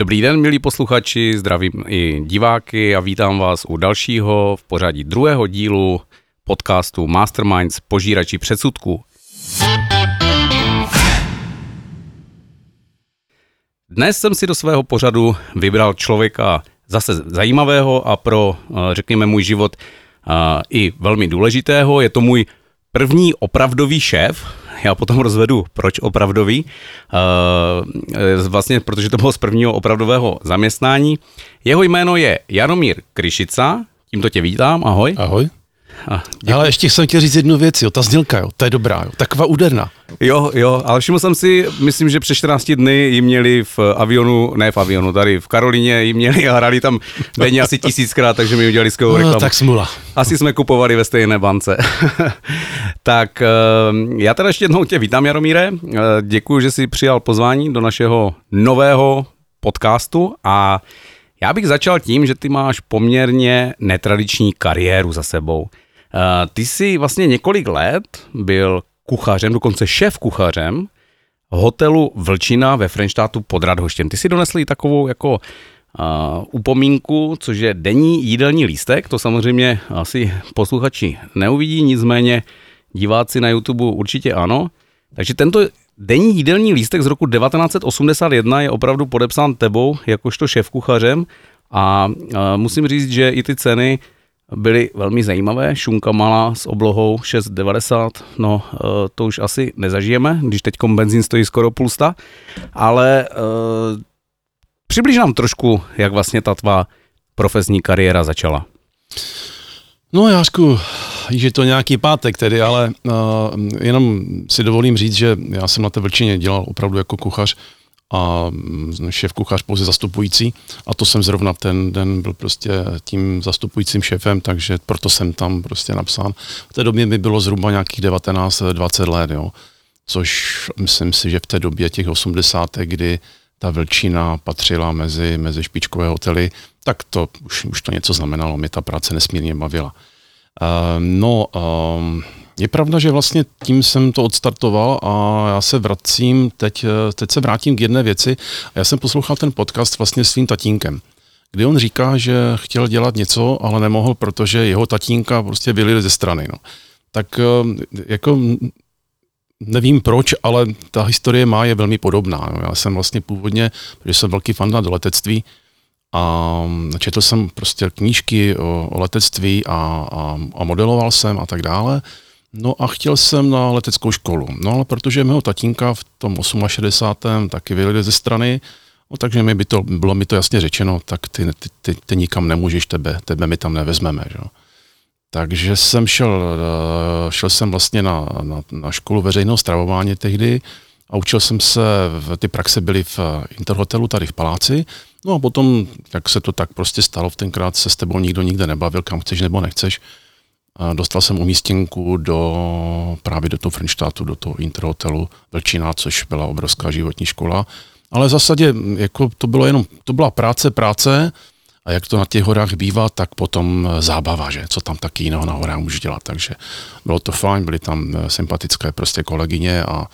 Dobrý den, milí posluchači, zdravím i diváky a vítám vás u dalšího v pořadí druhého dílu podcastu Masterminds Požírači předsudků. Dnes jsem si do svého pořadu vybral člověka zase zajímavého a pro, eh, řekněme, můj život eh, i velmi důležitého. Je to můj první opravdový šéf, já potom rozvedu, proč opravdový, uh, vlastně protože to bylo z prvního opravdového zaměstnání. Jeho jméno je Jaromír Kryšica, tímto tě vítám, ahoj. Ahoj. A, Ale ještě jsem chtěl říct jednu věc, jo, ta znělka, jo, to je dobrá, jo, taková úderná. Jo, jo, ale všiml jsem si, myslím, že před 14 dny ji měli v avionu, ne v avionu, tady v Karolině ji měli a hrali tam denně asi tisíckrát, takže mi udělali skvělou no, reklamu. tak smula. Asi jsme kupovali ve stejné bance. tak eh, já teda ještě jednou tě vítám, Jaromíre. Eh, děkuji, že jsi přijal pozvání do našeho nového podcastu a já bych začal tím, že ty máš poměrně netradiční kariéru za sebou. Eh, ty jsi vlastně několik let byl kuchařem, dokonce šéf kuchařem hotelu Vlčina ve Frenštátu pod Radhoštěm. Ty si donesli takovou jako uh, upomínku, což je denní jídelní lístek, to samozřejmě asi posluchači neuvidí, nicméně diváci na YouTube určitě ano. Takže tento denní jídelní lístek z roku 1981 je opravdu podepsán tebou jakožto šéf kuchařem a uh, musím říct, že i ty ceny byly velmi zajímavé. Šunka malá s oblohou 6,90, no eh, to už asi nezažijeme, když teď benzín stojí skoro půl sta, ale uh, přibliž nám trošku, jak vlastně ta tvá profesní kariéra začala. No Jášku, že to nějaký pátek tedy, ale uh, jenom si dovolím říct, že já jsem na té vlčině dělal opravdu jako kuchař a šéf kuchař pouze zastupující a to jsem zrovna ten den byl prostě tím zastupujícím šéfem, takže proto jsem tam prostě napsán. V té době mi bylo zhruba nějakých 19-20 let, jo. což myslím si, že v té době těch 80. kdy ta Vlčina patřila mezi, mezi špičkové hotely, tak to už, už to něco znamenalo, mě ta práce nesmírně bavila. Uh, no, uh, je pravda, že vlastně tím jsem to odstartoval a já se vracím, teď, teď se vrátím k jedné věci. Já jsem poslouchal ten podcast vlastně svým tatínkem, kdy on říká, že chtěl dělat něco, ale nemohl, protože jeho tatínka prostě vylili ze strany. No. Tak eh, jako nevím proč, ale ta historie má je velmi podobná. Já jsem vlastně původně, protože jsem velký fan do letectví, a četl jsem prostě knížky o, o letectví a, a, a modeloval jsem a tak dále. No a chtěl jsem na leteckou školu. No ale protože mého tatínka v tom 68. taky vylili ze strany, no, takže mi by to, bylo mi to jasně řečeno, tak ty, ty, ty, ty nikam nemůžeš, tebe, tebe my tam nevezmeme. Že? Takže jsem šel, eh, šel jsem vlastně na, na, na školu veřejného stravování tehdy a učil jsem se, ty praxe byly v Interhotelu tady v Paláci, no a potom, jak se to tak prostě stalo, v tenkrát se s tebou nikdo nikde nebavil, kam chceš nebo nechceš, Dostal jsem umístěnku do, právě do toho Frenštátu, do toho Interhotelu Vlčina, což byla obrovská životní škola. Ale v zásadě jako to, bylo jenom, to byla práce, práce a jak to na těch horách bývá, tak potom zábava, že? co tam taky jiného na horách můžu dělat. Takže bylo to fajn, byly tam sympatické prostě kolegyně a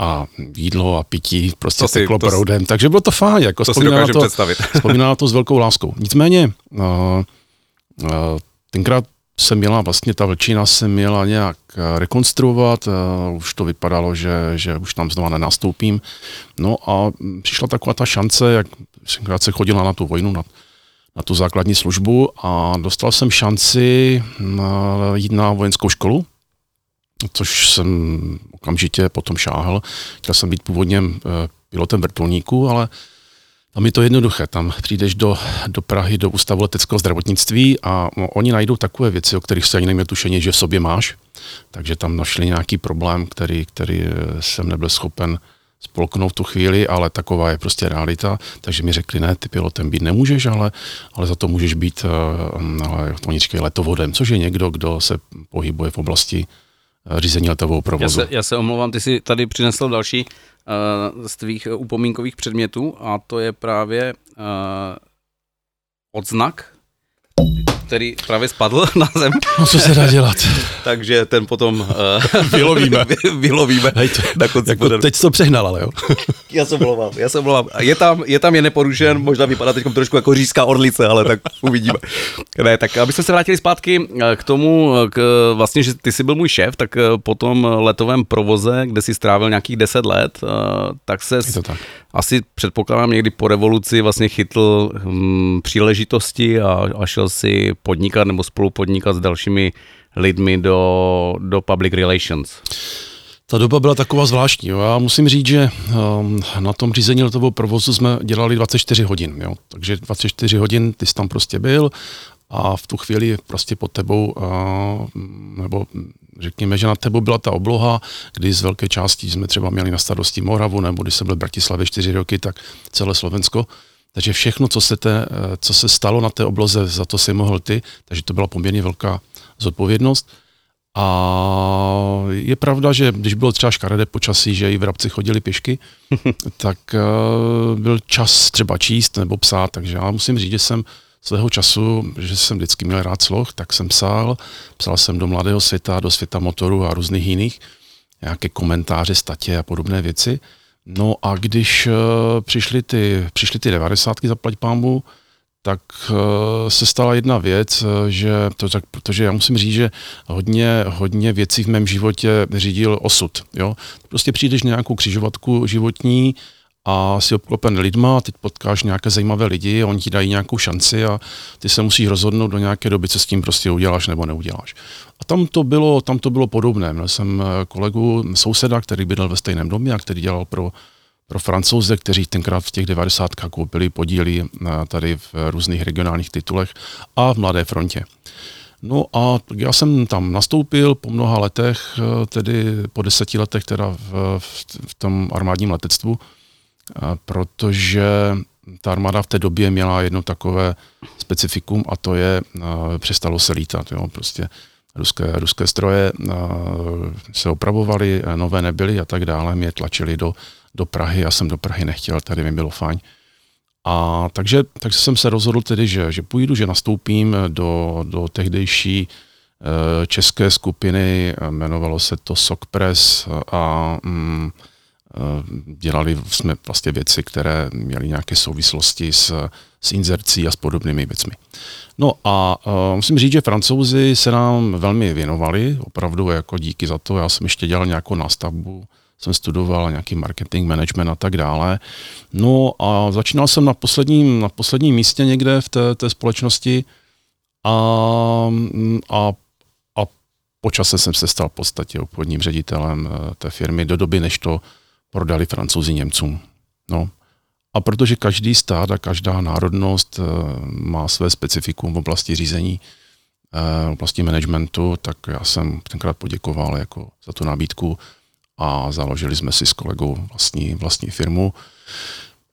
a jídlo a pití prostě to si, teklo to proudem. Takže bylo to fajn. Jako to si dokážu to, představit. to s velkou láskou. Nicméně, uh, uh, tenkrát se měla vlastně ta vlčina se měla nějak eh, rekonstruovat, uh, už to vypadalo, že, že už tam znova nenastoupím. No a přišla taková ta šance, jak jsem se chodila na tu vojnu, na, na tu základní službu a dostal jsem šanci na, jít na vojenskou školu, což jsem okamžitě potom šáhl. Chtěl jsem být původně pilotem vrtulníku, ale tam je to jednoduché, tam přijdeš do, do Prahy, do Ústavu leteckého zdravotnictví a oni najdou takové věci, o kterých se ani neměl tušení, že v sobě máš. Takže tam našli nějaký problém, který, který eh, jsem nebyl schopen spolknout tu chvíli, ale taková je prostě realita. Takže mi řekli, ne, ty pilotem být nemůžeš, ale, ale za to můžeš být, eh, ale oni říkají letovodem, což je někdo, kdo se pohybuje v oblasti eh, řízení letového provozu. Já se, já se omlouvám, ty jsi tady přinesl další z tvých upomínkových předmětů a to je právě odznak. Který právě spadl na zem. No co se dá dělat? Takže ten potom uh, vylovíme. vylovíme Hej, to, na konci jako teď to přehnal, ale jo. já se omlouvám, já se omlouvám. Je tam, je tam je neporušen, možná vypadá teď trošku jako řízká orlice, ale tak uvidíme. Ne, tak aby jsme se vrátili zpátky eh, k tomu, k, vlastně, že ty jsi byl můj šéf, tak po tom letovém provoze, kde jsi strávil nějakých 10 let, tak se asi předpokládám někdy po revoluci vlastně chytl hm, příležitosti a, a šel si podnikat nebo spolupodnikat s dalšími lidmi do, do public relations. Ta doba byla taková zvláštní. Jo. Já musím říct, že um, na tom řízení letového provozu jsme dělali 24 hodin. Jo. Takže 24 hodin ty jsi tam prostě byl a v tu chvíli prostě pod tebou, uh, nebo řekněme, že na tebou byla ta obloha, kdy z velké části jsme třeba měli na starosti Moravu, nebo když jsem byl v Bratislavě 4 roky, tak celé Slovensko. Takže všechno, co se, te, co se stalo na té obloze, za to si mohl ty, takže to byla poměrně velká zodpovědnost. A je pravda, že když bylo třeba škaredé počasí, že i vrabci chodili pěšky, tak uh, byl čas třeba číst nebo psát, takže já musím říct, že jsem svého času, že jsem vždycky měl rád sloh, tak jsem psal, psal jsem do Mladého světa, do světa motoru a různých jiných, nějaké komentáře, statě a podobné věci. No a když uh, přišly ty, přišly ty devadesátky za pámu, tak uh, se stala jedna věc, uh, že to tak, protože já musím říct, že hodně, hodně věcí v mém životě řídil osud. Jo? Prostě přijdeš na nějakou křižovatku životní, a si obklopen lidma, teď potkáš nějaké zajímavé lidi, oni ti dají nějakou šanci a ty se musíš rozhodnout do nějaké doby, co s tím prostě uděláš nebo neuděláš. A tam to bylo, tam to bylo podobné. Měl jsem eh, kolegu, souseda, který bydlel ve stejném domě a který dělal pro, pro francouze, kteří tenkrát v těch 90. koupili podíly eh, tady v různých regionálních titulech a v Mladé frontě. No a já jsem tam nastoupil po mnoha letech, eh, tedy po deseti letech teda v, v, v tom armádním letectvu, protože ta armáda v té době měla jedno takové specifikum a to je, přestalo se lítat, jo, prostě ruské, ruské stroje se opravovaly, nové nebyly a tak dále, mě tlačili do, do Prahy, já jsem do Prahy nechtěl, tady mi bylo fajn. A takže, takže jsem se rozhodl tedy, že, že půjdu, že nastoupím do, do tehdejší e, české skupiny, jmenovalo se to Sokpress a mm, dělali jsme vlastně věci, které měly nějaké souvislosti s, s inzercí a s podobnými věcmi. No a uh, musím říct, že francouzi se nám velmi věnovali, opravdu jako díky za to. Já jsem ještě dělal nějakou nástavbu, jsem studoval nějaký marketing, management a tak dále. No a začínal jsem na posledním, na posledním místě někde v té, té společnosti a, a, a po čase jsem se stal v podstatě obchodním ředitelem eh, té firmy do doby, než to prodali francouzi Němcům. No. A protože každý stát a každá národnost eh, má své specifikum v oblasti řízení, eh, v oblasti managementu, tak já jsem tenkrát poděkoval jako za tu nabídku a založili jsme si s kolegou vlastní, vlastní firmu.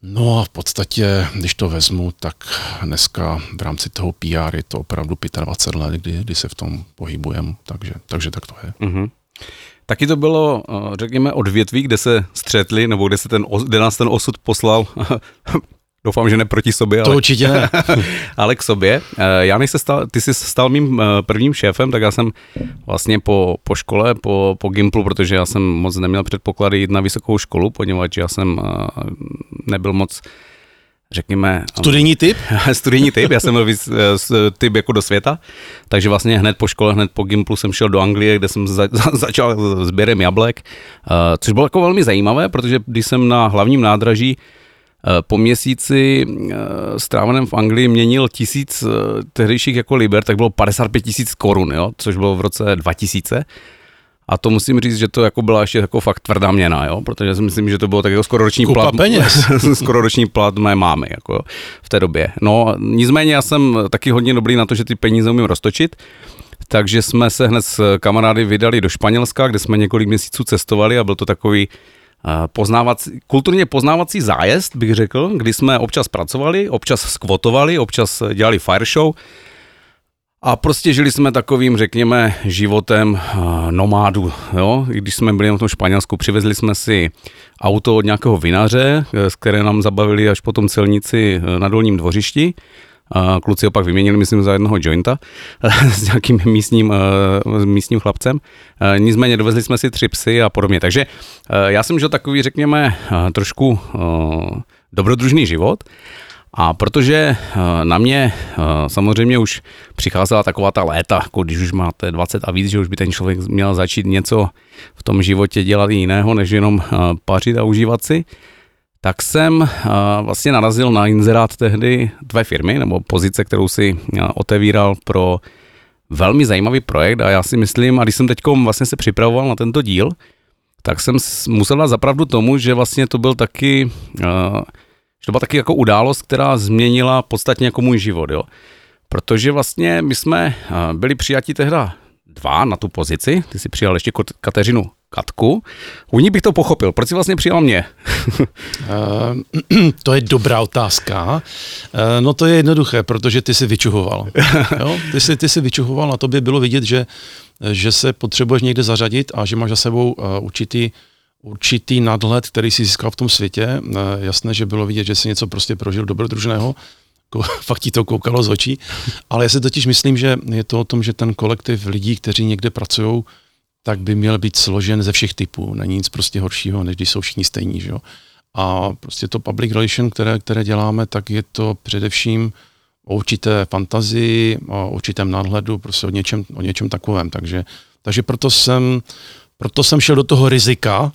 No a v podstatě, když to vezmu, tak dneska v rámci toho PR je to opravdu 25 let, kdy, kdy se v tom pohybujeme, takže, takže tak to je. Mm-hmm. Taky to bylo, eh, řekněme, odvětví, kde se střetli, nebo kde, se ten, kde nás ten osud poslal Doufám, že ne proti sobě, to ale, určitě ne. ale k sobě. Eh, já než se stal, ty jsi stal mým eh, prvním šéfem, tak já jsem vlastně po, po škole, po, po Gimplu, protože já jsem moc neměl předpoklady jít na vysokou školu, poněvadž já jsem nebyl moc řekněme... Studijní typ? studijní typ, já jsem byl víc eh, typ jako do světa, takže vlastně hned po škole, hned po Gimplu jsem šel do Anglie, kde jsem za, za, začal sběrem jablek, uh, což bylo jako velmi zajímavé, protože když jsem na hlavním nádraží po měsíci stráveném v Anglii měnil tisíc tehdejších jako liber, tak bylo 55 tisíc korun, jo, což bylo v roce 2000. A to musím říct, že to jako byla ještě jako fakt tvrdá měna, jo? protože si myslím, že to bylo tak jako skoro roční Kupa plat. peněz. skoro roční plat mé mámy jako v té době. No nicméně já jsem taky hodně dobrý na to, že ty peníze umím roztočit. Takže jsme se hned s kamarády vydali do Španělska, kde jsme několik měsíců cestovali a byl to takový eh, poznávací, kulturně poznávací zájezd, bych řekl, kdy jsme občas pracovali, občas skvotovali, občas dělali fire show a prostě žili jsme takovým, řekněme, životem eh, nomádu. Jo? Když jsme byli na tom Španělsku, přivezli jsme si auto od nějakého vinaře, z eh, které nám zabavili až potom celníci eh, na dolním dvořišti. kluci opak vyměnili, myslím, za jednoho jointa s nějakým místním, místním chlapcem. Nicméně dovezli jsme si tři psy a podobně. Takže já jsem žil takový, řekněme, trošku dobrodružný život. A protože eh, na mě eh, samozřejmě už přicházela taková ta léta, jako když už máte 20 a víc, že už by ten člověk měl začít něco v tom životě dělat jiného, než jenom eh, pařit a užívat si, tak jsem vlastně narazil na inzerát tehdy tvé firmy, nebo pozice, kterou si otevíral pro velmi zajímavý projekt. A já si myslím, a když jsem teď vlastně se připravoval na tento díl, tak jsem musel dát zapravdu tomu, že vlastně to byl taky to byla taky jako událost, která změnila podstatně jako můj život, jo. Protože vlastně my jsme eh, byli přijati tehda dva na tu pozici, ty si přijal ještě Kateřinu Katku. U ní bych to pochopil. Proč jsi vlastně přijal mě? uh, to je dobrá otázka. Uh, no to je jednoduché, protože ty jsi vyčuhoval. jo? Ty, jsi, ty jsi vyčuhoval a to by bylo vidět, že, že se potřebuješ někde zařadit a že máš za sebou uh, určitý určitý nadhled, který si získal v tom světě. Eh, jasné, že bylo vidět, že si něco prostě prožil dobrodružného, fakt ti to koukalo z očí, ale já si totiž myslím, že je to o tom, že ten kolektiv lidí, kteří někde pracují, tak by měl být složen ze všech typů. Není nic prostě horšího, než když jsou všichni stejní. Že jo? A prostě to public relation, které, které děláme, tak je to především o určité fantazii, o určitém nadhledu, prostě o něčem, o něčem takovém. Takže, takže proto jsem proto jsem šel do toho rizika,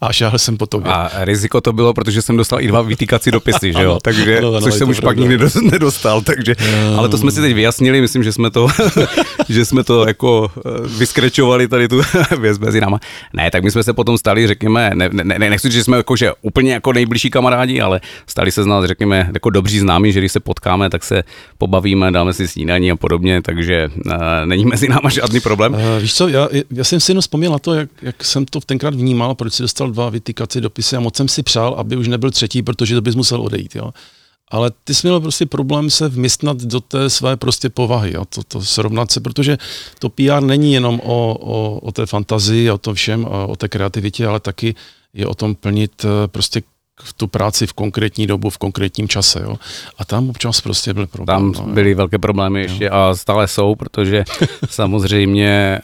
a šáhl jsem po tobě. A riziko to bylo, protože jsem dostal i dva vytýkací dopisy, že jo? Takže, ano, ano, což jsem už pravda. pak nikdy nedostal, takže, no. ale to jsme si teď vyjasnili, myslím, že jsme to, že jsme to jako eh, vyskrečovali tady tu věc mezi náma. Ne, tak my jsme se potom stali, řekněme, ne, ne, ne nechci, že jsme jako, že úplně jako nejbližší kamarádi, ale stali se z nás, řekněme, jako dobří známí, že když se potkáme, tak se pobavíme, dáme si snídaní a podobně, takže uh, není mezi náma žádný problém. Uh, víš co, já, já jsem si jenom vzpomněl na to, jak, jak jsem to tenkrát vnímal, proč si dostal dva vytýkací dopisy a moc jsem si přál, aby už nebyl třetí, protože to bys musel odejít. Jo. Ale ty jsi měl prostě problém se vmistnat do té své prostě povahy, jo, to, to srovnat se, protože to PR není jenom o, o, o té fantazii, o tom všem, o té kreativitě, ale taky je o tom plnit eh, prostě tu práci v konkrétní dobu, v konkrétním čase. Jo. A tam občas prostě byly problémy. Tam no, byly jo. velké problémy ještě jo. a stále jsou, protože samozřejmě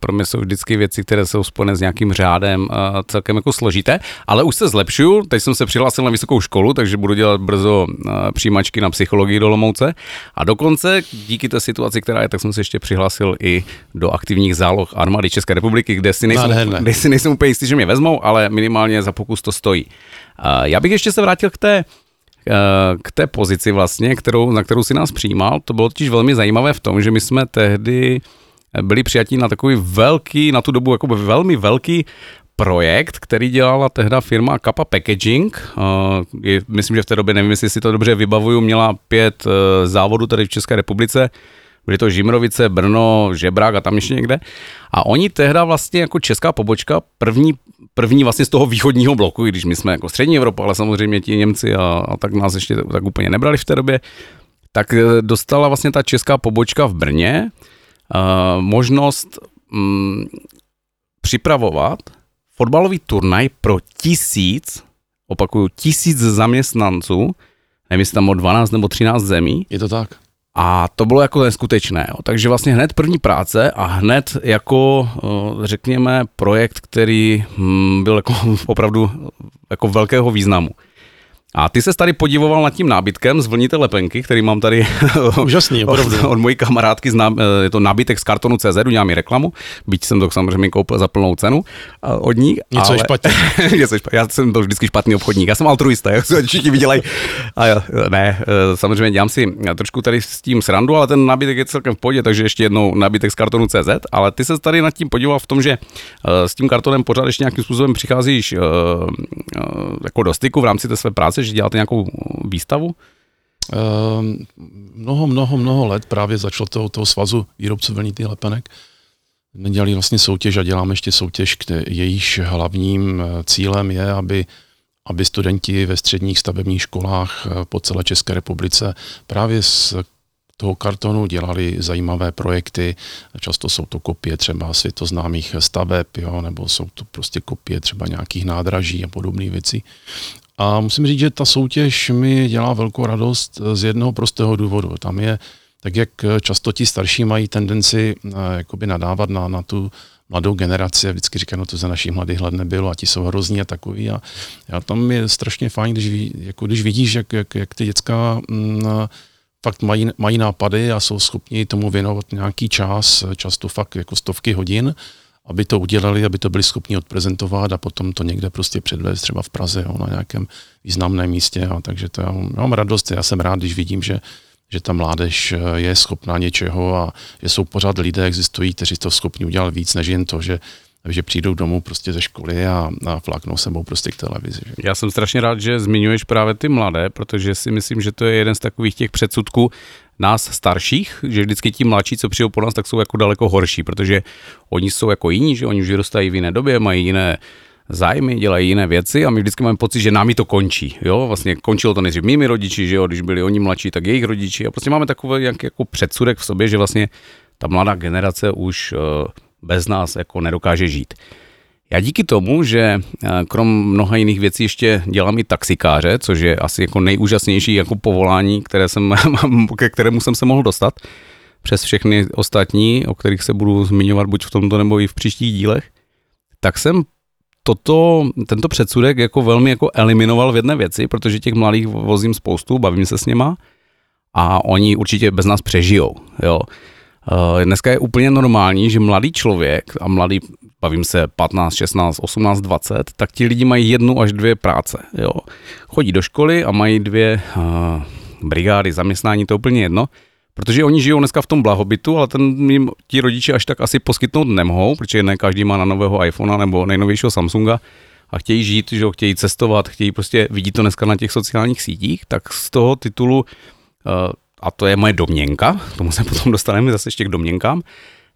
pro mě jsou vždycky věci, které jsou spojené s nějakým řádem celkem jako složité, ale už se zlepšuju. Teď jsem se přihlásil na vysokou školu, takže budu dělat brzo přijímačky na psychologii do Lomouce a dokonce díky té situaci, která je, tak jsem se ještě přihlásil i do aktivních záloh armády České republiky, kde si nejsem, kde si nejsem úplně jistý, že mě vezmou, ale minimálně za pokus to stojí. Já bych ještě se vrátil k té, eh, k té pozici vlastně, kterou, na kterou si nás přijímal. To bylo totiž velmi zajímavé v tom, že my jsme tehdy byli přijatí na takový velký, na tu dobu jako velmi velký projekt, který dělala tehda firma Kappa Packaging. Eh, myslím, že v té době, nevím, jestli si to dobře vybavuju, měla pět eh, závodů tady v České republice byly to Žimrovice, Brno, Žebrák a tam ještě někde. A oni tehda vlastně jako česká pobočka, první, první vlastně z toho východního bloku, když my jsme jako střední Evropa, ale samozřejmě ti Němci a, a tak nás ještě tak úplně nebrali v té době, tak eh, dostala vlastně ta česká pobočka v Brně uh, možnost um, připravovat fotbalový turnaj pro tisíc, opakuju, tisíc zaměstnanců, nevím, jestli tam o 12 nebo 13 zemí. Je to tak. A to bylo jako neskutečné. Jo. Takže vlastně hned první práce a hned jako, eh, řekněme, projekt, který hm, byl jako opravdu jako velkého významu. A ty se tady podivoval nad tím nábytkem z vlnité lepenky, který mám tady Úžasný, opravdu. Od, od mojí kamarádky, znám, eh, je to nábytek z kartonu CZ, udělám mi reklamu, byť jsem to samozřejmě koupil za plnou cenu eh, od ní. Něco ale, špatně. něco špatně. Já jsem byl vždycky špatný obchodník, já jsem altruista, jak všichni vydělají. A já, ne, eh, samozřejmě dělám si trošku tady s tím srandu, ale ten nábytek je celkem v pohodě, takže ještě jednou nábytek z kartonu CZ, ale ty se tady nad tím podíval v tom, že s tím kartonem pořád ještě nějakým způsobem přicházíš jako do styku v rámci té své práce, že děláte nějakou výstavu? Uh, mnoho, mnoho, mnoho let právě začalo toho, toho svazu výrobců vlnitých lepenek. My dělali vlastně soutěž a děláme ještě soutěž, kde jejíž hlavním eh, cílem je, aby, aby studenti ve středních stavebních školách eh, po celé České republice právě z toho kartonu dělali zajímavé projekty. Často jsou to kopie třeba světoznámých staveb, jo, nebo jsou to prostě kopie třeba nějakých nádraží a podobných věcí. A musím říct, že ta soutěž mi dělá velkou radost z jednoho prostého důvodu. Tam je, tak jak často ti starší mají tendenci eh, jakoby nadávat na, na tu mladou generaci a vždycky říkají, no to za našich mladých hlad nebylo a ti jsou hrozní a takový. A, a tam je strašně fajn, když, jako když vidíš, jak, jak, jak ty děcka mm, fakt mají, mají nápady a jsou schopni tomu věnovat nějaký čas, často fakt jako stovky hodin, aby to udělali, aby to byli schopni odprezentovat a potom to někde prostě předvést třeba v Praze, jo, na nějakém významném místě. A takže to já, já mám radost, já jsem rád, když vidím, že že ta mládež eh, je schopná něčeho a že jsou pořád lidé, existují, kteří to schopni udělat víc, než jen to, že že přijdou domů prostě ze školy a, a fláknou sebou prostě k televizi. Že? Já jsem strašně rád, že zmiňuješ právě ty mladé, protože si myslím, že to je jeden z takových těch předsudků nás starších, že vždycky ti mladší, co přijdou po nás, tak jsou jako daleko horší, protože oni jsou jako jiní, že oni už vyrůstají v jiné době, mají jiné zájmy, dělají jiné věci a my vždycky máme pocit, že námi to končí. Jo? Vlastně končilo to nejdřív mými rodiči, že jo? když byli oni mladší, tak jejich rodiči a prostě máme takový nějaký jako předsudek v sobě, že vlastně ta mladá generace už uh, bez nás jako nedokáže žít. Já díky tomu, že eh, krom mnoha jiných věcí ještě dělám i taxikáře, což je asi jako nejúžasnější jako povolání, které jsem, ke kterému jsem se mohl dostat, přes všechny ostatní, o kterých se budu zmiňovat buď v tomto nebo i v příštích dílech, tak jsem toto, tento předsudek jako velmi jako eliminoval v jedné věci, protože těch mladých vozím spoustu, bavím se s nima a oni určitě bez nás přežijou. Jo. Eh, dneska je úplně normální, že mladý člověk a mladý, bavím se 15, 16, 18, 20, tak ti lidi mají jednu až dvě práce. Jo. Chodí do školy a mají dvě uh, brigády, zaměstnání, to je úplně jedno. Protože oni žijou dneska v tom blahobytu, ale ten jim ti rodiče až tak asi poskytnout nemohou, protože ne každý má na nového iPhonea nebo nejnovějšího Samsunga a chtějí žít, že chtějí cestovat, chtějí prostě, vidí to dneska na těch sociálních sítích, tak z toho titulu, eh, a to je moje domněnka, tomu se potom dostaneme zase ještě k domněnkám,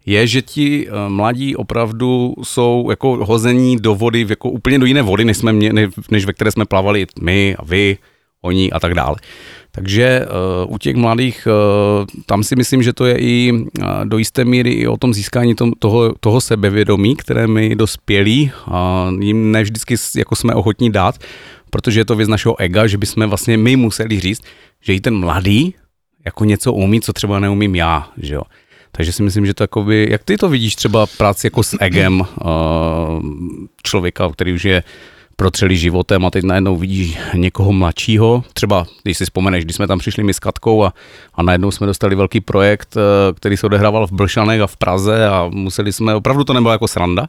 je, že ti eh, mladí opravdu jsou jako hození do vody, jako úplně do jiné vody, než, jsme než ve které jsme plavali my a vy, oni a tak dále. Takže uh, u těch mladých, uh, tam si myslím, že to je i uh, do jisté míry i o tom získání tom, toho, toho sebevědomí, které my dospělí jim ne vždycky jako jsme ochotní dát, protože je to věc našeho ega, že bychom vlastně my museli říct, že i ten mladý jako něco umí, co třeba neumím já, že jo. Takže si myslím, že to jakoby, jak ty to vidíš třeba práci jako s egem uh, člověka, který už je protřeli životem a teď najednou vidíš někoho mladšího, třeba když si vzpomeneš, když jsme tam přišli my s Katkou a, a najednou jsme dostali velký projekt, eh, který se odehrával v Blšanech a v Praze a museli jsme, opravdu to nebylo jako sranda.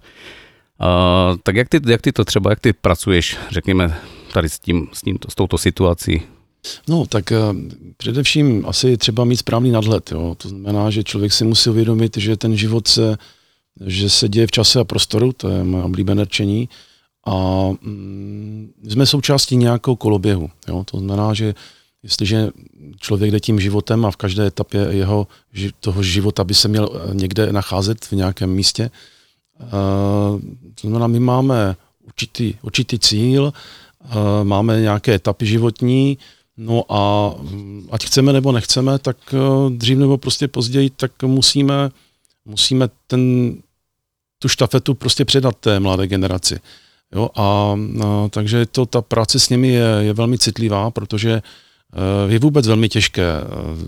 Uh, tak jak ty, jak ty to třeba, jak ty pracuješ, řekněme, tady s, tím, s, tím, s touto situací? No, tak uh, především asi třeba mít správný nadhled. Jo. To znamená, že člověk si musí uvědomit, že ten život se, že se děje v čase a prostoru, to je moje oblíbené čení, a mm, jsme součástí nějakého koloběhu. Jo? To znamená, že jestliže člověk jde tím životem a v každé etapě jeho, toho života by se měl eh, někde nacházet v nějakém místě, uh, to znamená, my máme určitý, určitý cíl, máme nějaké etapy životní, no a ať chceme nebo nechceme, tak uh, dřív nebo prostě později, tak musíme, musíme ten, tu štafetu prostě předat té mladé generaci. Jo, a, a takže to, ta práce s nimi je, je velmi citlivá, protože eh, je vůbec velmi těžké eh,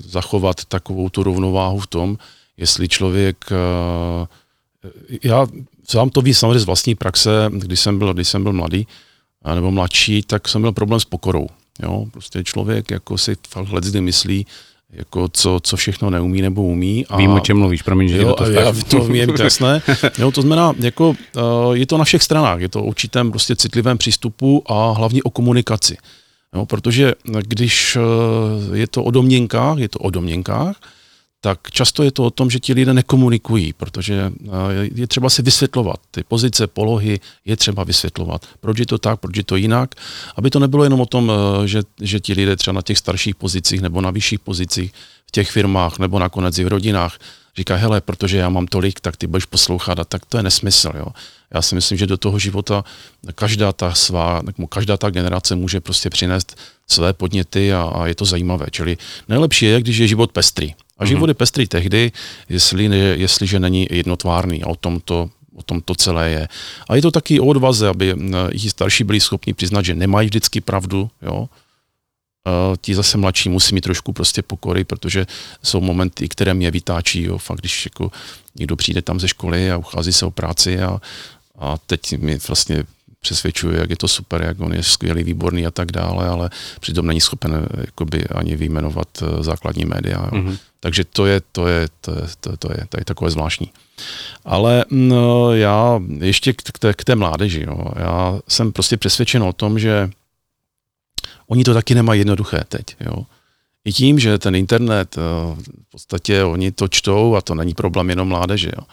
zachovat takovou tu rovnováhu v tom, jestli člověk, eh, já sám to ví samozřejmě z vlastní praxe, když jsem byl, když jsem byl mladý, nebo mladší, tak jsem měl problém s pokorou. Jo, prostě člověk jako si fakt myslí, jako co, co všechno neumí nebo umí. A, Vím, o čem mluvíš, promiň, že jo, to já, to je to jasné. Jo, to znamená, jako, uh, je to na všech stranách, je to o určitém prostě citlivém přístupu a hlavně o komunikaci. Jo, protože když uh, je to o domněnkách, je to o domněnkách, tak často je to o tom, že ti lidé nekomunikují, protože eh, je třeba si vysvětlovat ty pozice, polohy, je třeba vysvětlovat, proč je to tak, proč je to jinak, aby to nebylo jenom o tom, eh, že, že ti lidé třeba na těch starších pozicích nebo na vyšších pozicích v těch firmách nebo nakonec i v rodinách říká, hele, protože já mám tolik, tak ty budeš poslouchat a tak to je nesmysl. Jo. Já si myslím, že do toho života každá ta svá, každá ta generace může prostě přinést své podněty a, a je to zajímavé. Čili nejlepší je, když je život pestrý. A život je pestrý tehdy, jestli, jestliže není jednotvárný a o tom to o tom to celé je. A je to taky o odvaze, aby i starší byli schopni přiznat, že nemají vždycky pravdu, jo. A ti zase mladší musí mít trošku prostě pokory, protože jsou momenty, které mě vytáčí, jo. Fakt, když jako někdo přijde tam ze školy a uchází se o práci a, a teď mi vlastně přesvědčuje, jak je to super, jak on je skvělý, výborný a tak dále, ale přitom není schopen eh, jakoby, ani vyjmenovat eh, základní média. Jo. Mm-hmm. Takže to je, to je, to je, to, to je, to je takové zvláštní. Ale no, já ještě k té, k té mládeži, jo. já jsem prostě přesvědčen o tom, že oni to taky nemají jednoduché teď. Jo. I tím, že ten internet, v podstatě oni to čtou a to není problém jenom mládeže. Jo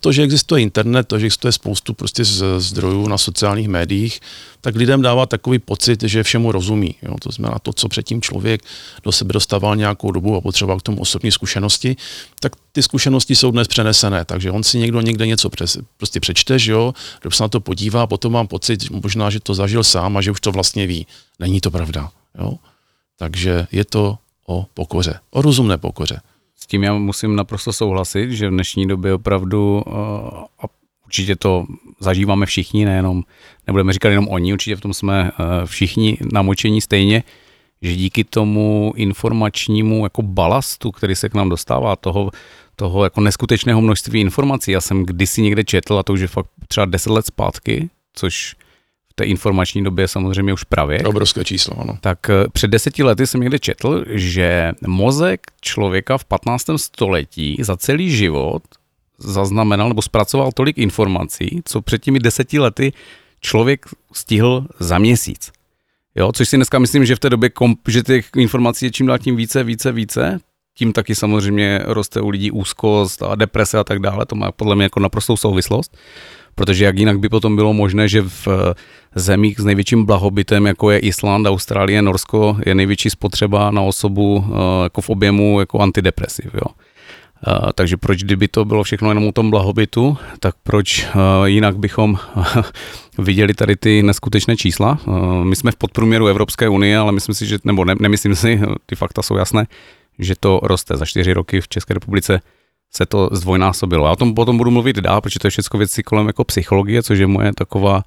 to, že existuje internet, to, že existuje spoustu prostě z, zdrojů na sociálních médiích, tak lidem dává takový pocit, že všemu rozumí. Jo? To znamená to, co předtím člověk do sebe dostával nějakou dobu a potřeboval k tomu osobní zkušenosti, tak ty zkušenosti jsou dnes přenesené. Takže on si někdo někde něco přes, prostě přečte, že jo, kdo se na to podívá, potom mám pocit, možná, že to zažil sám a že už to vlastně ví. Není to pravda. Jo? Takže je to o pokoře, o rozumné pokoře. Tím já musím naprosto souhlasit, že v dnešní době opravdu, eh, a určitě to zažíváme všichni, nejenom, nebudeme říkat jenom oni, určitě v tom jsme eh, všichni namočení stejně, že díky tomu informačnímu jako balastu, který se k nám dostává, toho, toho jako neskutečného množství informací, já jsem kdysi někde četl, a to už je fakt třeba 10 let zpátky, což té informační době samozřejmě už pravě. Obrovské číslo, ano. Tak eh, před deseti lety jsem někde četl, že mozek člověka v 15. století za celý život zaznamenal nebo zpracoval tolik informací, co před těmi deseti lety člověk stihl za měsíc. Jo, což si dneska myslím, že v té době, že těch informací je čím dál tím více, více, více, tím taky samozřejmě roste u lidí úzkost a deprese a tak dále, to má podle mě jako naprostou souvislost protože jak jinak by potom bylo možné, že v eh, zemích s největším blahobytem, jako je Island, Austrálie, Norsko, je největší spotřeba na osobu eh, jako v objemu jako antidepresiv. Jo. Uh, takže proč, kdyby to bylo všechno jenom o tom blahobytu, tak proč jinak bychom viděli tady ty neskutečné čísla? My jsme v podprůměru Evropské unie, ale myslím si, že, nebo ne, nemyslím si, ty fakta jsou jasné, že to roste. Za čtyři roky v České republice se to zdvojnásobilo. Já o tom potom budu mluvit dál, protože to je všechno věci kolem jako psychologie, což je moje taková,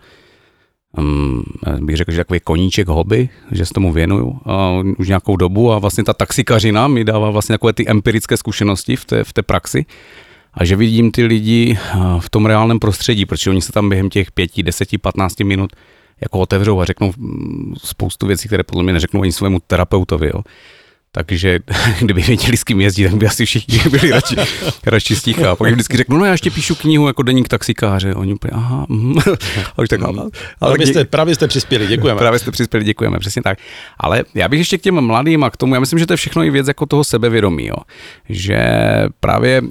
um, bych řekl, že takový koníček hobby, že se tomu věnuju uh, už nějakou dobu a vlastně ta taxikařina mi dává vlastně takové ty empirické zkušenosti v té, v té praxi a že vidím ty lidi v tom reálném prostředí, protože oni se tam během těch pěti, deseti, patnácti minut jako otevřou a řeknou spoustu věcí, které podle mě neřeknou ani svému terapeutovi. Jo takže kdyby věděli, s kým jezdí, tak by asi všichni byli radši, radši sticha. A pak vždycky řeknu, no já ještě píšu knihu jako deník taxikáře. Oni úplně, aha, mm. a už tak, ale, ale právě, jste, právě jste přispěli, děkujeme. Právě jste přispěli, děkujeme, přesně tak. Ale já bych ještě k těm mladým a k tomu, já myslím, že to je všechno i věc jako toho sebevědomí, jo. že právě uh,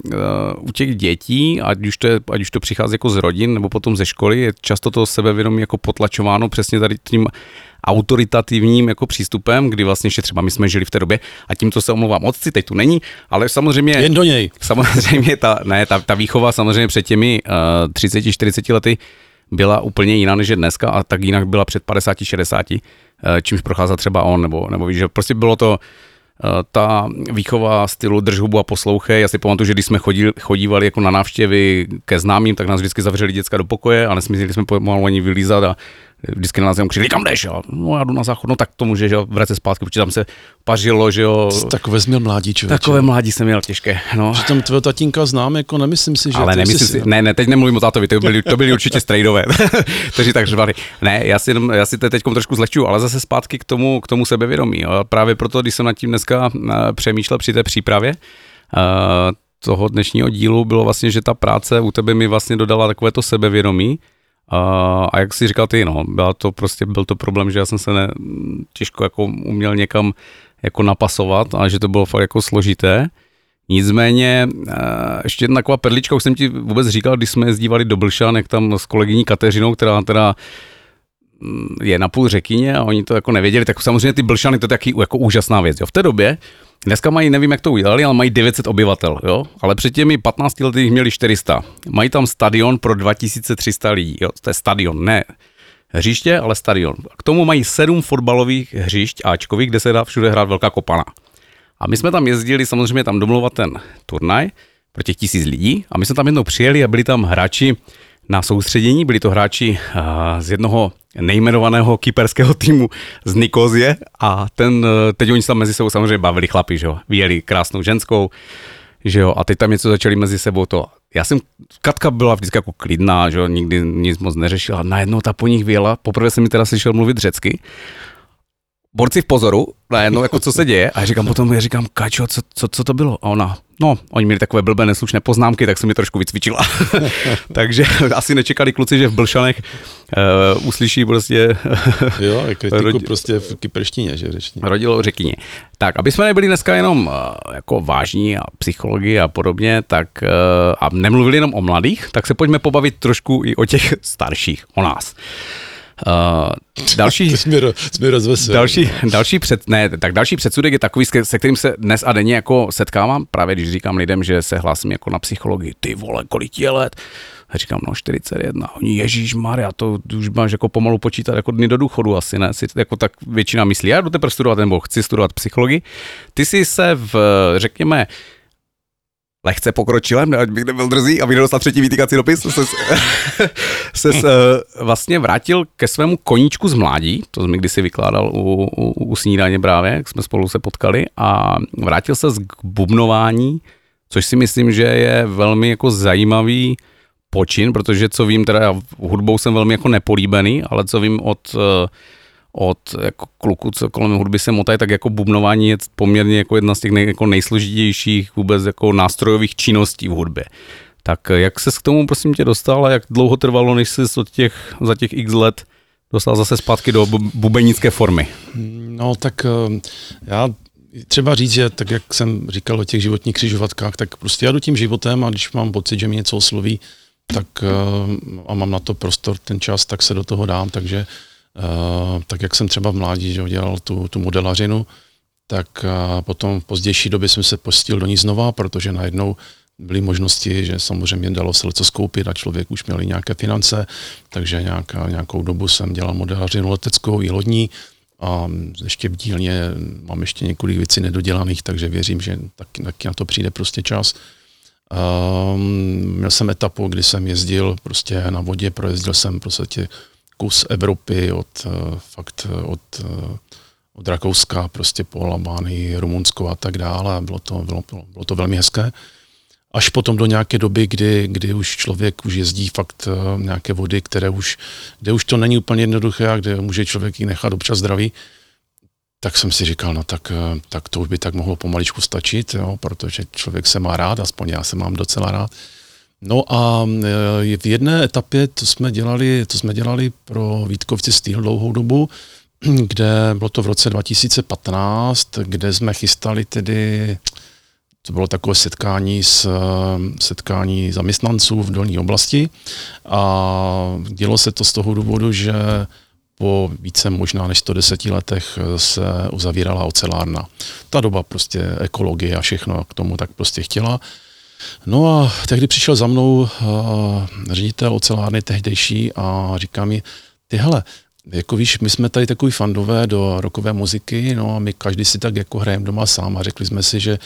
u těch dětí, ať už, to je, ať už to přichází jako z rodin nebo potom ze školy, je často to sebevědomí jako potlačováno přesně tady tím autoritativním jako přístupem, kdy vlastně ještě třeba my jsme žili v té době a tímto se omlouvám otci, teď tu není, ale samozřejmě... Jen do něj. Samozřejmě ta, ne, ta, ta výchova samozřejmě před těmi uh, 30-40 lety byla úplně jiná než je dneska a tak jinak byla před 50-60, uh, čímž procházel třeba on, nebo, nebo víš, že prostě bylo to uh, ta výchova stylu drž hubu a poslouchej. Já si pamatuju, že když jsme chodili, chodívali jako na návštěvy ke známým, tak nás vždycky zavřeli děcka do pokoje a nesmíli jsme pomalu ani vylízat a vždycky na nás jenom křičeli, kam jdeš, jo? No já jdu na záchod, no tak to může, že jo, vracet zpátky, protože tam se pařilo, že jo. Takové jsi měl mládí, člověče. Takové mládí jsem měl těžké, no. Že tam tvého tatínka znám, jako nemyslím si, že... Ale nemyslím si, ne, ne, teď nemluvím o tátovi, to byli, to byli určitě strejdové, kteří tak řvali. Ne, já si, já si to teď trošku zlehčuju, ale zase zpátky k tomu, k tomu sebevědomí, jo. Právě proto, když jsem nad tím dneska eh, přemýšlel při té přípravě, uh, toho dnešního dílu bylo vlastně, že ta práce u tebe mi vlastně dodala takové to sebevědomí, a, a jak si říkal ty, no, byla to prostě, byl to problém, že já jsem se ne, těžko jako uměl někam jako napasovat a že to bylo fakt jako složité. Nicméně, ještě jedna taková perlička, už jsem ti vůbec říkal, když jsme jezdívali do Blšan, jak tam s kolegyní Kateřinou, která teda je na půl řekyně a oni to jako nevěděli, tak samozřejmě ty Blšany to je taky jako úžasná věc. Jo. V té době Dneska mají, nevím, jak to udělali, ale mají 900 obyvatel, jo? Ale před těmi 15 lety jich měli 400. Mají tam stadion pro 2300 lidí, jo? To je stadion, ne hřiště, ale stadion. K tomu mají sedm fotbalových hřišť Ačkových, kde se dá všude hrát velká kopana. A my jsme tam jezdili samozřejmě tam domluvat ten turnaj pro těch tisíc lidí a my jsme tam jednou přijeli a byli tam hráči na soustředění, byli to hráči z jednoho nejmenovaného kyperského týmu z Nikozie. A ten, teď oni se tam mezi sebou samozřejmě bavili chlapi, že jo, vyjeli krásnou ženskou, že jo, a teď tam něco začali mezi sebou to. Já jsem, Katka byla vždycky jako klidná, že jo, nikdy nic moc neřešila, najednou ta po nich vyjela, poprvé jsem mi teda slyšel mluvit řecky borci v pozoru, najednou, jako co se děje. A já říkám potom, já říkám, Kačo, co, co, co to bylo? A ona, no, oni měli takové blbé neslušné poznámky, tak jsem mi trošku vycvičila. Takže asi nečekali kluci, že v Blšanech uh, uslyší prostě... jo, kritiku rodi... prostě v kyperštině, že řečně. Rodilo řekyně. Tak, aby jsme nebyli dneska jenom uh, jako vážní a psychologii a podobně, tak uh, a nemluvili jenom o mladých, tak se pojďme pobavit trošku i o těch starších, o nás. Uh, další, jsi mě, mě další, další, před, ne, tak další předsudek je takový, se kterým se dnes a denně jako setkávám, právě když říkám lidem, že se hlásím jako na psychologii, ty vole, kolik je let? A říkám, no 41. Oni, Ježíš Maria, to už máš jako pomalu počítat jako dny do důchodu asi, ne? Si jako tak většina myslí, já jdu teprve studovat nebo chci studovat psychologii. Ty jsi se v, řekněme, lehce pokročilem, ať bych nebyl drzý, a dostal třetí vytýkací dopis, se, se, se vlastně vrátil ke svému koníčku z mládí, to jsem kdysi vykládal u, u, u snídaně právě, jak jsme spolu se potkali. A vrátil se k bubnování, což si myslím, že je velmi jako zajímavý počin, protože co vím, teda já hudbou jsem velmi jako nepolíbený, ale co vím od od jako kluku, co kolem hudby se motají, tak jako bubnování je poměrně jako jedna z těch nej, jako nejsložitějších vůbec jako nástrojových činností v hudbě. Tak jak se k tomu prosím tě dostal a jak dlouho trvalo, než jsi od těch, za těch x let dostal zase zpátky do bubenické formy? No tak eh, já třeba říct, že tak jak jsem říkal o těch životních křižovatkách, tak prostě já jdu tím životem a když mám pocit, že mi něco osloví, tak eh, a mám na to prostor, ten čas, tak se do toho dám, takže Eh, tak jak jsem třeba v mládí že dělal tu, tu modelařinu, tak eh, potom v pozdější době jsem se postil do ní znova, protože najednou byly možnosti, že samozřejmě dalo se co skoupit a člověk už měl nějaké finance, takže nějaká, nějakou dobu jsem dělal modelařinu leteckou i lodní a ještě v dílně mám ještě několik věcí nedodělaných, takže věřím, že taky, taky na to přijde prostě čas. Um, měl jsem etapu, kdy jsem jezdil prostě na vodě, projezdil jsem prostě Evropy od eh, fakt eh, od, eh, od Rakouska prostě po Albánii, Rumunsko a tak dále. Bylo to, bylo, bylo to velmi hezké. Až potom do nějaké doby, kdy, kdy už člověk už jezdí fakt nějaké vody, které už, kde už to není úplně jednoduché a kde může člověk ji nechat občas zdraví, tak jsem si říkal, no tak, tak to už by tak mohlo pomaličku stačit, jo, protože člověk se má rád, aspoň já se mám docela rád. No a e, v jedné etapě to jsme dělali, to jsme dělali pro Vítkovci Steel dlouhou dobu, kde bylo to v roce 2015, kde jsme chystali tedy, to bylo takové setkání s setkání zaměstnanců v dolní oblasti a dělo se to z toho důvodu, že po více možná než 110 letech se uzavírala ocelárna. Ta doba prostě ekologie a všechno k tomu tak prostě chtěla. No a tehdy přišel za mnou uh, ředitel ocelárny tehdejší a říká mi, ty hele, jako víš, my jsme tady takový fandové do rokové muziky, no a my každý si tak jako hrajeme doma sám a řekli jsme si, že,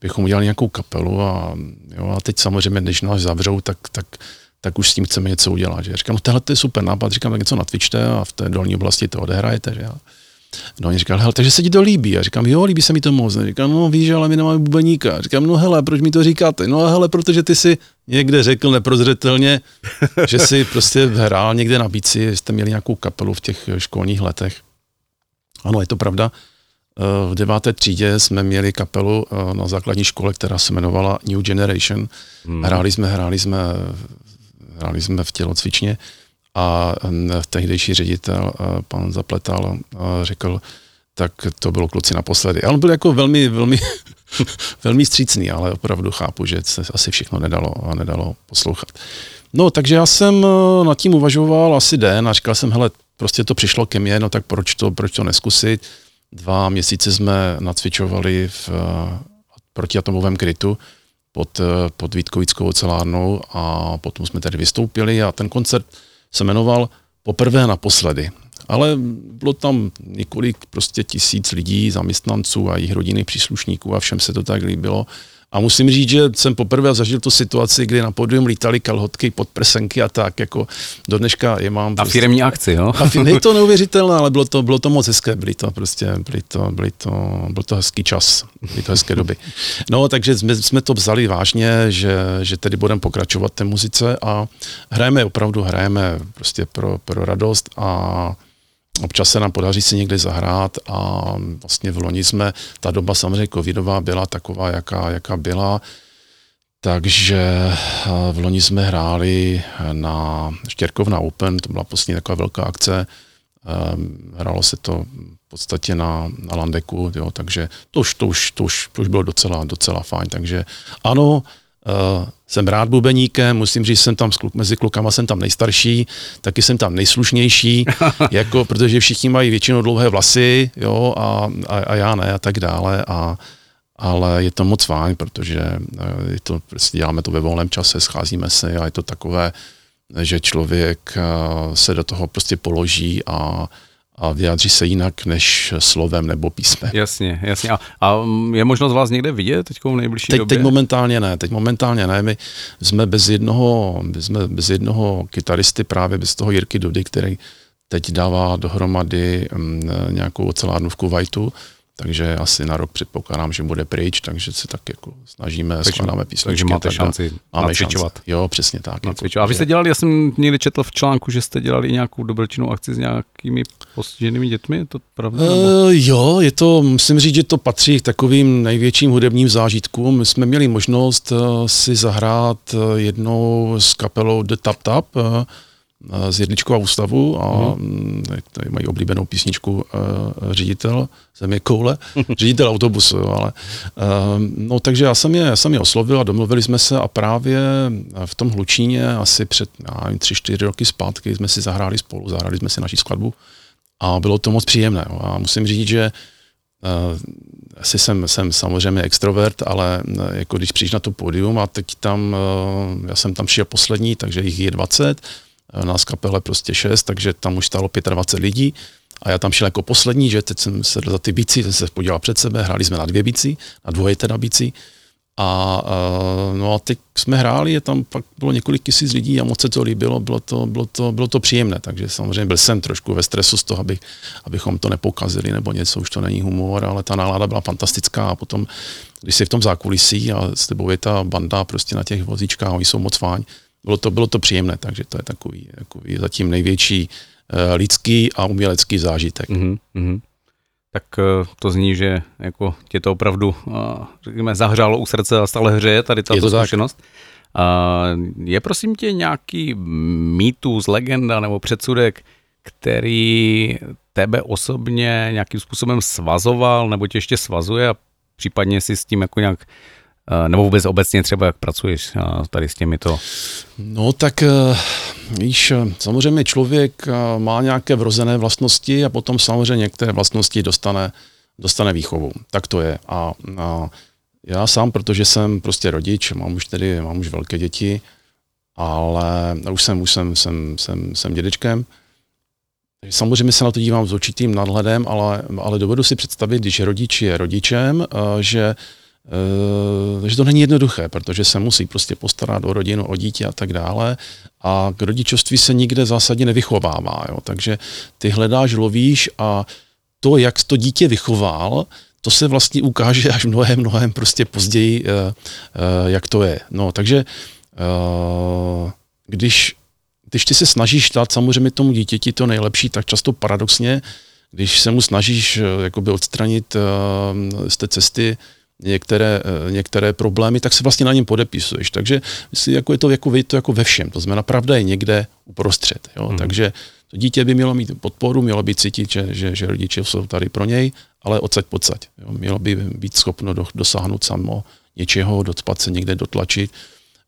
bychom udělali nějakou kapelu a, jo, a teď samozřejmě, když nás zavřou, tak, tak, tak už s tím chceme něco udělat. Že? Říkám, no tohle je super nápad, říkám, tak něco natvičte a v té dolní oblasti to odehrajete. Že? No oni říkali, hele, takže se ti to líbí. Já říkám, jo, líbí se mi to moc. Říkám, no víš, ale my nemáme bubeníka. Říkám, no hele, proč mi to říkáte? No hele, protože ty si někde řekl neprozřetelně, že si prostě hrál někde na bíci, jste měli nějakou kapelu v těch školních letech. Ano, je to pravda. Eh, v deváté třídě jsme měli kapelu eh, na základní škole, která se jmenovala New Generation. Hmm. Hráli jsme, hráli jsme, hráli jsme v tělocvičně a tehdejší ředitel, pan Zapletal, řekl, tak to bylo kluci naposledy. Ale on byl jako velmi, velmi, velmi střícný, ale opravdu chápu, že se asi všechno nedalo a nedalo poslouchat. No, takže já jsem e, nad tím uvažoval asi den a říkal jsem, hele, prostě to přišlo ke mně, no tak proč to, proč to neskusit? Dva měsíce jsme nacvičovali v protiatomovém krytu pod, pod Vítkovickou ocelárnou a potom jsme tady vystoupili a ten koncert se jmenoval Poprvé naposledy. ale bylo tam několik prostě tisíc lidí, zaměstnanců a jejich rodinných příslušníků a všem se to tak líbilo. A musím říct, že jsem poprvé zažil tu situaci, kdy na podium lítali kalhotky, podprsenky a tak, jako do dneška je mám. Na prostě, firmní akci, jo? A je to neuvěřitelné, ale bylo to, bylo to moc hezké, byly to prostě, byly to, byly to, byl to hezký čas, byly to hezké doby. No, takže jsme, jsme to vzali vážně, že, že tedy budeme pokračovat té muzice a hrajeme, opravdu hrajeme prostě pro, pro radost a občas se nám podaří si někde zahrát a vlastně v loni jsme, ta doba samozřejmě covidová byla taková, jaká, jaká byla, takže v loni jsme hráli na Štěrkovna Open, to byla poslední taková velká akce, hrálo se to v podstatě na, na Landeku, jo, takže to už, to, už, to, už, to už bylo docela, docela fajn, takže ano, Uh, jsem rád bubeníkem, musím říct, jsem tam mezi klukama jsem tam nejstarší, taky jsem tam nejslušnější, jako, protože všichni mají většinou dlouhé vlasy, jo, a, a, a já ne a tak dále, a, ale je to moc fajn, protože uh, je to, prostě děláme to ve volném čase, scházíme se a je to takové, že člověk uh, se do toho prostě položí a a vyjádří se jinak než slovem nebo písmem. Jasně, jasně. A, a je možnost vás někde vidět teď v nejbližší teď, době? Teď momentálně ne, teď momentálně ne. My jsme bez jednoho, my jsme bez jednoho kytaristy, právě bez toho Jirky Dudy, který teď dává dohromady um, nějakou ocelárnu v Kuwaitu, takže asi na rok předpokládám, že bude pryč, takže se tak jako snažíme, takže, skládáme písničky. Takže máte tak šanci máme. Šanci. Jo, přesně tak. Jako, a vy jste dělali, já jsem někdy četl v článku, že jste dělali nějakou dobročinnou akci s nějakými postiženými dětmi, je to pravda? Uh, jo, je to, musím říct, že to patří k takovým největším hudebním zážitkům. My jsme měli možnost uh, si zahrát uh, jednou s kapelou The Tap Tap, uh, z Jedličkova ústavu a mm. tady mají oblíbenou písničku uh, ředitel země koule, ředitel autobusu, ale uh, no takže já jsem, je, já jsem je oslovil a domluvili jsme se a právě v tom Hlučíně asi před, já nevím, tři, čtyři roky zpátky jsme si zahráli spolu, zahráli jsme si naší skladbu a bylo to moc příjemné jo, a musím říct, že Uh, asi jsem, jsem samozřejmě extrovert, ale uh, jako když přijdeš na to pódium a teď tam, uh, já jsem tam šel poslední, takže jich je 20, Eh, nás kapele prostě šest, takže tam už stálo 25 lidí. A já tam šel jako poslední, že teď jsem se za ty bicí, jsem se podíval před sebe, hráli jsme na dvě bicí, na dvoje teda bicí. A, uh, no a teď jsme hráli, je tam pak bylo několik tisíc lidí a moc se to líbilo, bylo to, bylo to, bylo to příjemné, takže samozřejmě byl jsem trošku ve stresu z toho, aby, abychom to nepokazili nebo něco, už to není humor, ale ta nálada byla fantastická a potom, když jsi v tom zákulisí a s tebou je ta banda prostě na těch vozíčkách, oni jsou moc fajn, bylo to, bylo to příjemné, takže to je takový, takový zatím největší uh, lidský a umělecký zážitek. Mm-hmm. Tak uh, to zní, že jako tě to opravdu, uh, řekněme, zahřálo u srdce a stále hřeje tady tato je zkušenost. Tak. Je prosím tě nějaký mýtus, legenda nebo předsudek, který tebe osobně nějakým způsobem svazoval nebo tě ještě svazuje a případně si s tím jako nějak Eh, nebo vůbec obecně třeba, jak pracuješ eh, tady s těmito? No tak eh, víš, samozřejmě člověk má nějaké vrozené vlastnosti a potom samozřejmě některé vlastnosti dostane, dostane výchovu. Tak to je. A, a já sám, protože jsem prostě rodič, mám už tedy, mám už velké děti, ale už jsem, už jsem, jsem, jsem, jsem dědečkem, Samozřejmě se na to dívám s určitým nadhledem, ale, ale dovedu si představit, když rodič je rodičem, že že to není jednoduché, protože se musí prostě postarat o rodinu, o dítě a tak dále a k rodičovství se nikde zásadně nevychovává, jo. takže ty hledáš, lovíš a to, jak to dítě vychoval, to se vlastně ukáže až mnohem, mnohem prostě později, eh, eh, jak to je. No, takže eh, když, když ty se snažíš dát samozřejmě tomu dítěti to nejlepší, tak často paradoxně, když se mu snažíš jakoby odstranit z té cesty některé, eh, některé problémy, tak se vlastně na něm podepisuješ. Takže si jako je to jako, to jako ve všem. To znamená, pravda je někde uprostřed. Jo? Hmm. Takže to dítě by mělo mít podporu, mělo by cítit, že, že, že rodiče jsou tady pro něj, ale odsaď pocať. Jo? Mělo by být schopno do, dosáhnout samo něčeho, docpat se někde dotlačit.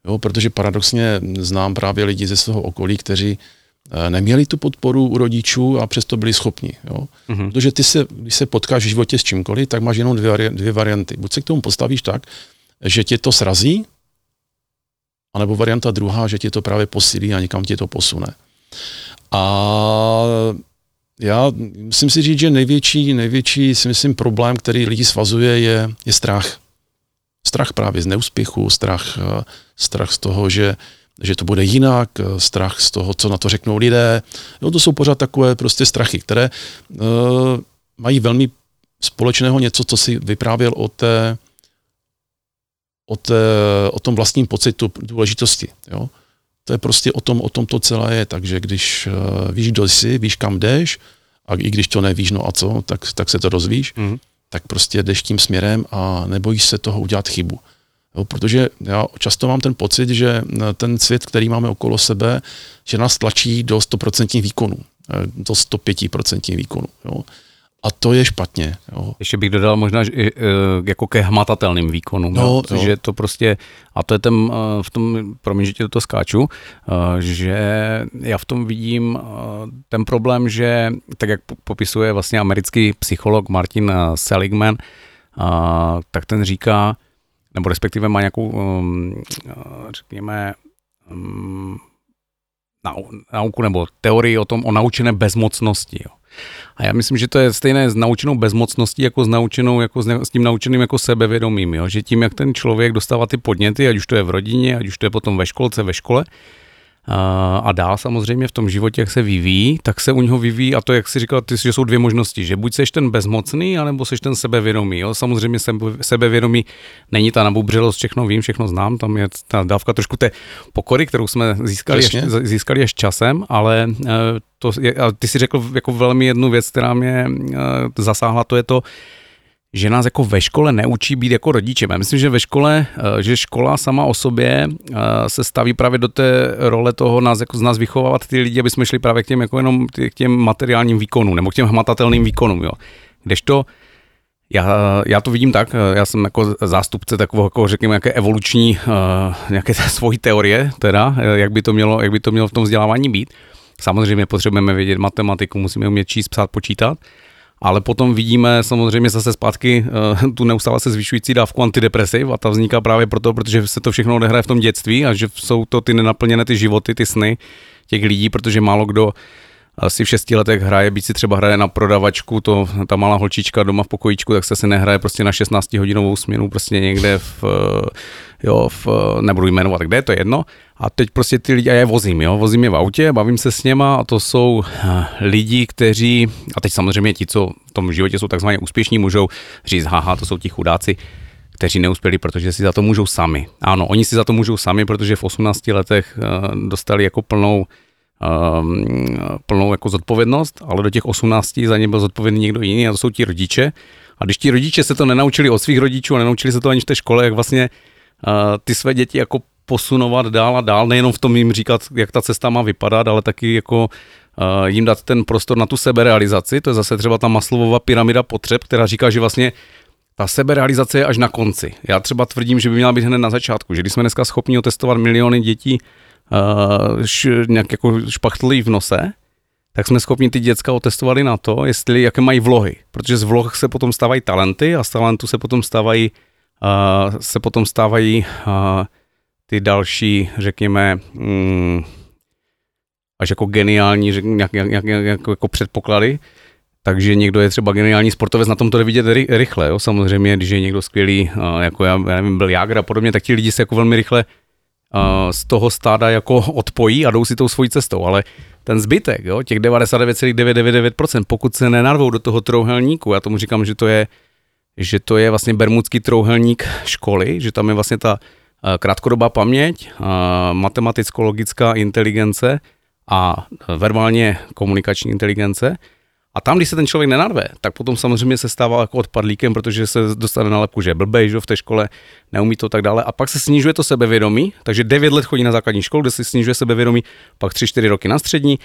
Jo? Protože paradoxně znám právě lidi ze svého okolí, kteří neměli tu podporu u rodičů a přesto byli schopni. Jo? Mm-hmm. Protože ty se, když se potkáš v životě s čímkoliv, tak máš jenom dvě, dvě varianty. Buď se k tomu postavíš tak, že tě to srazí, anebo varianta druhá, že tě to právě posílí a někam tě to posune. A já musím si říct, že největší, největší si myslím problém, který lidi svazuje, je, je strach. Strach právě z neúspěchu, strach, eh, strach z toho, že, že to bude jinak, eh, strach z toho, co na to řeknou lidé. Jo, to jsou pořád takové prostě strachy, které uh, mají velmi společného něco, co si vyprávěl o té, o, té, o tom vlastním pocitu důležitosti. Jo? To je prostě o tom, o tom to celé je. Takže když uh, víš, kdo jsi, víš, kam jdeš, a i když to nevíš, no a co, tak, tak se to dozvíš, mm. tak prostě jdeš tím směrem a nebojíš se toho udělat chybu. Jo, protože já často mám ten pocit, že eh, ten svět, který máme okolo sebe, že nás tlačí do 100% výkonu, eh, do 105% výkonu. Jo. A to je špatně. Jo. Ještě bych dodal možná že, e, jako ke hmatatelným výkonům, no, jo, že to prostě, a to je ten, v tom, promiň, že tě to skáču, že já v tom vidím ten problém, že tak jak popisuje vlastně americký psycholog Martin Seligman, tak ten říká, nebo respektive má nějakou, um, řekněme, um, nauku nebo teorii o tom, o naučené bezmocnosti. Jo. A já myslím, že to je stejné s naučenou bezmocností, jako s naučenou, jako s, ne, s tím naučeným jako sebevědomím, jo? že tím, jak ten člověk dostává ty podněty, ať už to je v rodině, ať už to je potom ve školce, ve škole, a dál samozřejmě v tom životě, jak se vyvíjí, tak se u něho vyvíjí, a to, jak si říkal, ty, že jsou dvě možnosti, že buď seš ten bezmocný, anebo seš ten sebevědomý. Jo? Samozřejmě sebevědomý není ta nabubřelost, všechno vím, všechno znám, tam je ta dávka trošku té pokory, kterou jsme získali, až, získali až časem, ale e, to je, a ty si řekl jako velmi jednu věc, která mě e, zasáhla, to je to, že nás jako ve škole neučí být jako rodičem. Já myslím, že ve škole, eh, že škola sama o sobě eh, se staví právě do té role toho nás, jako z nás vychovávat ty lidi, aby jsme šli právě k těm, jako jenom k těm materiálním výkonům nebo k těm hmatatelným výkonům. Jo. Kdežto já, já to vidím tak, eh, já jsem jako zástupce takového, jako řekněme, nějaké evoluční, nějaké svojí teorie, teda, jak by, to mělo, jak by to mělo v tom vzdělávání být. Samozřejmě potřebujeme vědět matematiku, musíme umět číst, psát, počítat, ale potom vidíme samozřejmě zase zpátky uh, tu neustále se zvyšující dávku antidepresiv a ta vzniká právě proto, protože se to všechno odehraje v tom dětství a že jsou to ty nenaplněné ty životy, ty sny těch lidí, protože málo kdo asi v šesti letech hraje, byť si třeba hraje na prodavačku, to ta malá holčička doma v pokojíčku, tak se si nehraje prostě na 16 hodinovou směnu prostě někde v, jo, v, nebudu jmenovat, kde je to jedno. A teď prostě ty lidi, a já je vozím, jo, vozím je v autě, bavím se s něma a to jsou eh, lidi, kteří, a teď samozřejmě ti, co v tom životě jsou takzvaně úspěšní, můžou říct, haha, to jsou ti chudáci, kteří neuspěli, protože si za to můžou sami. Ano, oni si za to můžou sami, protože v 18 letech eh, dostali jako plnou um, plnou jako zodpovědnost, ale do těch 18 za ně byl zodpovědný někdo jiný a to jsou ti rodiče. A když ti rodiče se to nenaučili od svých rodičů a nenaučili se to ani v té škole, jak vlastně ty své děti jako posunovat dál a dál, nejenom v tom jim říkat, jak ta cesta má vypadat, ale taky jako uh, jim dát ten prostor na tu seberealizaci. To je zase třeba ta Maslowova pyramida potřeb, která říká, že vlastně ta seberealizace je až na konci. Já třeba tvrdím, že by měla být hned na začátku, že když jsme dneska schopni otestovat miliony dětí uh, š, nějak jako špachtlí v nose, tak jsme schopni ty děcka otestovat i na to, jestli, jaké mají vlohy. Protože z vloh se potom stávají talenty a z talentu se potom stávají, se potom stávají ty další, řekněme, mm, až jako geniální nějak, nějak, nějak, nějak, jako předpoklady. Takže někdo je třeba geniální sportovec, na tom to jde vidět ry, rychle. Jo? Samozřejmě, když je někdo skvělý, jako já, já nevím, byl Jágr a podobně, tak ti lidi se jako velmi rychle z toho stáda jako odpojí a jdou si tou svojí cestou, ale ten zbytek, jo, těch 99,999%, pokud se nenarvou do toho trouhelníku, já tomu říkám, že to je, že to je vlastně bermudský trouhelník školy, že tam je vlastně ta krátkodobá paměť, matematicko-logická inteligence a verbálně komunikační inteligence, a tam, když se ten člověk nenarve, tak potom samozřejmě se stává jako odpadlíkem, protože se dostane na lepku, že je blbej, že v té škole neumí to tak dále. A pak se snižuje to sebevědomí, takže 9 let chodí na základní školu, kde se snižuje sebevědomí, pak 3-4 roky na střední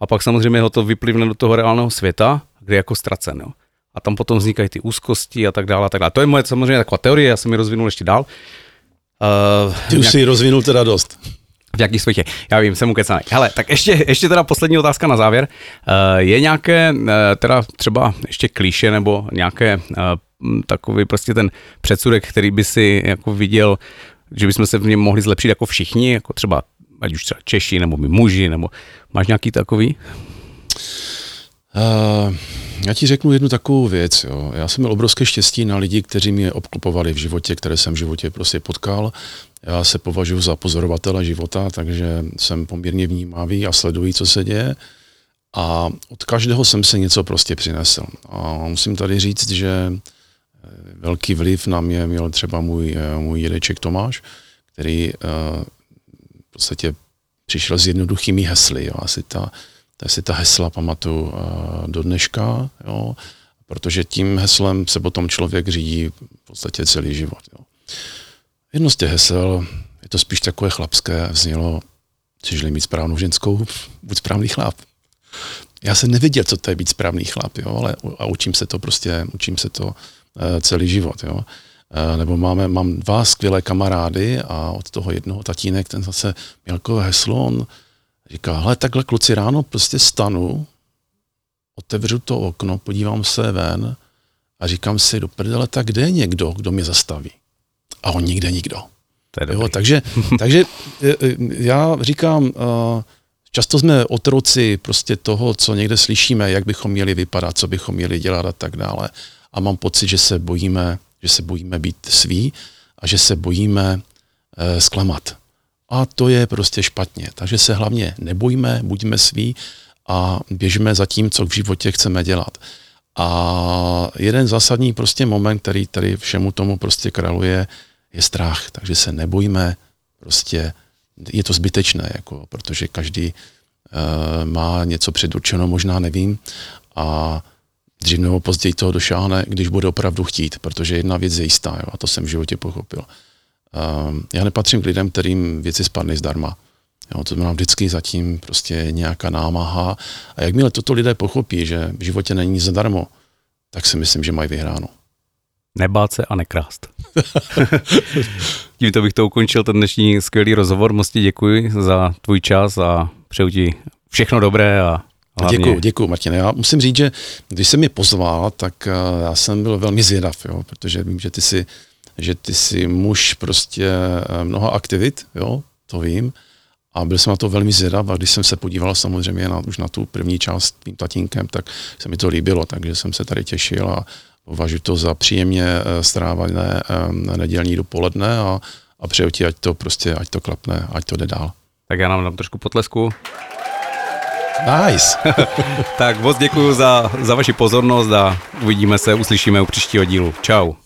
a pak samozřejmě ho to vyplivne do toho reálného světa, kde je jako ztracen. Jo. A tam potom vznikají ty úzkosti a tak dále. A tak dále. To je moje samozřejmě taková teorie, já jsem ji rozvinul ještě dál. Uh, Ty už nějak... si rozvinul teda dost. V jaký světě? Já vím, jsem ukecaný. Hele, tak ještě, ještě teda poslední otázka na závěr. Uh, je nějaké, uh, teda třeba ještě klíše nebo nějaké uh, takový prostě ten předsudek, který by si jako viděl, že bychom se v něm mohli zlepšit jako všichni, jako třeba ať už třeba Češi, nebo my muži, nebo máš nějaký takový? Uh, já ti řeknu jednu takovou věc. Jo. Já jsem měl obrovské štěstí na lidi, kteří mě obklopovali v životě, které jsem v životě prostě potkal. Já se považuji za pozorovatele života, takže jsem poměrně vnímavý a sleduji, co se děje. A od každého jsem se něco prostě přinesl. A musím tady říct, že eh, velký vliv na mě měl třeba můj, eh, můj dědeček Tomáš, který uh, v podstatě přišel s jednoduchými hesly. Jo. Asi ta, tak si ta hesla pamatuju uh, do dneška, jo, protože tím heslem se potom člověk řídí v podstatě celý život. Jo. Jedno z těch hesel, je to spíš takové chlapské, vznělo, chceš mít správnou ženskou, buď správný chlap. Já jsem nevěděl, co to je být správný chlap, jo, ale a učím se to prostě, učím se to uh, celý život. Jo. Uh, nebo máme, mám dva skvělé kamarády a od toho jednoho tatínek, ten zase měl takové heslo, on Říká, hele, takhle kluci ráno prostě stanu, otevřu to okno, podívám se ven a říkám si do prdele, tak kde je někdo, kdo mě zastaví? A on nikde nikdo. jo, takže, takže e, e, já říkám, e, často jsme otroci prostě toho, co někde slyšíme, jak bychom měli vypadat, co bychom měli dělat a tak dále. A mám pocit, že se bojíme, že se bojíme být sví a že se bojíme zklamat. A to je prostě špatně. Takže se hlavně nebojíme, buďme sví a běžme za tím, co v životě chceme dělat. A jeden zásadní prostě moment, který tady všemu tomu prostě kraluje, je strach. Takže se nebojíme, prostě je to zbytečné, jako, protože každý uh, má něco předurčeno, možná nevím, a dřív nebo později toho došáhne, když bude opravdu chtít, protože jedna věc je jistá, jo, a to jsem v životě pochopil. Ehm, já nepatřím k lidem, kterým věci spadly zdarma. Jo, to znamená vždycky zatím prostě nějaká námaha. A jakmile toto lidé pochopí, že v životě není zadarmo, tak si myslím, že mají vyhráno. Nebát se a nekrást. Tímto bych to ukončil, ten dnešní skvělý rozhovor. Moc ti děkuji za tvůj čas a přeju ti všechno dobré a Hlavně... Děkuji, děkuji, Martine. Já musím říct, že když jsem mě pozval, tak eh, já jsem byl velmi zvědav, jo, protože vím, že ty si že ty jsi muž prostě eh, mnoha aktivit, jo, to vím. A byl jsem na to velmi zvědav a když jsem se podíval samozřejmě na, už na tu první část tím tatínkem, tak se mi to líbilo, takže jsem se tady těšil a považuji to za příjemně eh, strávané eh, nedělní dopoledne a, a přeju ti, ať to prostě, ať to klapne, ať to jde dál. Tak já nám dám trošku potlesku. Nice. tak moc děkuji za, za vaši pozornost a uvidíme se, uslyšíme u příštího dílu. Ciao.